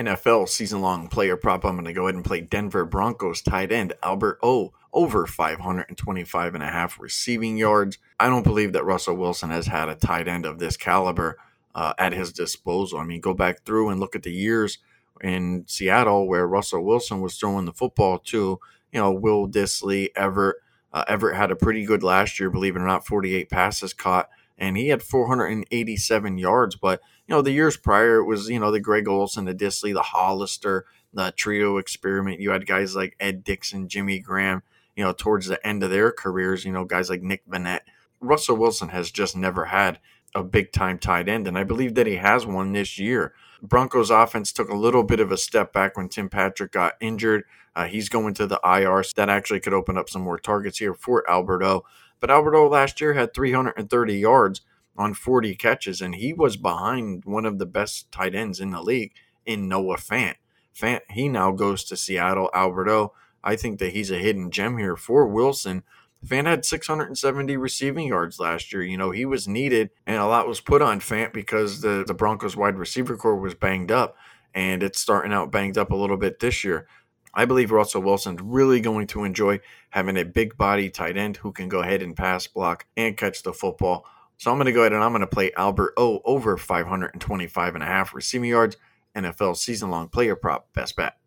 NFL season long player prop, I'm going to go ahead and play Denver Broncos tight end Albert O over 525 and a half receiving yards. I don't believe that Russell Wilson has had a tight end of this caliber uh, at his disposal. I mean, go back through and look at the years in Seattle where Russell Wilson was throwing the football to, you know, Will Dissly, Everett. Uh, Everett had a pretty good last year, believe it or not, 48 passes caught, and he had 487 yards. But, you know, the years prior, it was, you know, the Greg Olsen, the Dissly, the Hollister, the trio experiment. You had guys like Ed Dickson, Jimmy Graham, you know, towards the end of their careers, you know, guys like Nick Vannett. Russell Wilson has just never had a big time tight end, and I believe that he has one this year. Broncos offense took a little bit of a step back when Tim Patrick got injured. Uh, he's going to the IR. So that actually could open up some more targets here for Albert O. But Albert O last year had 330 yards on 40 catches, and he was behind one of the best tight ends in the league in Noah Fant. Fant, he now goes to Seattle. Albert O, I think that he's a hidden gem here for Wilson. Fant had 670 receiving yards last year. You know, he was needed, and a lot was put on Fant because the, the Broncos wide receiver corps was banged up, and it's starting out banged up a little bit this year. I believe Russell Wilson's really going to enjoy having a big body tight end who can go ahead and pass block and catch the football. So I'm going to go ahead and I'm going to play Albert O over 525 and a half receiving yards, NFL season long player prop, best bet.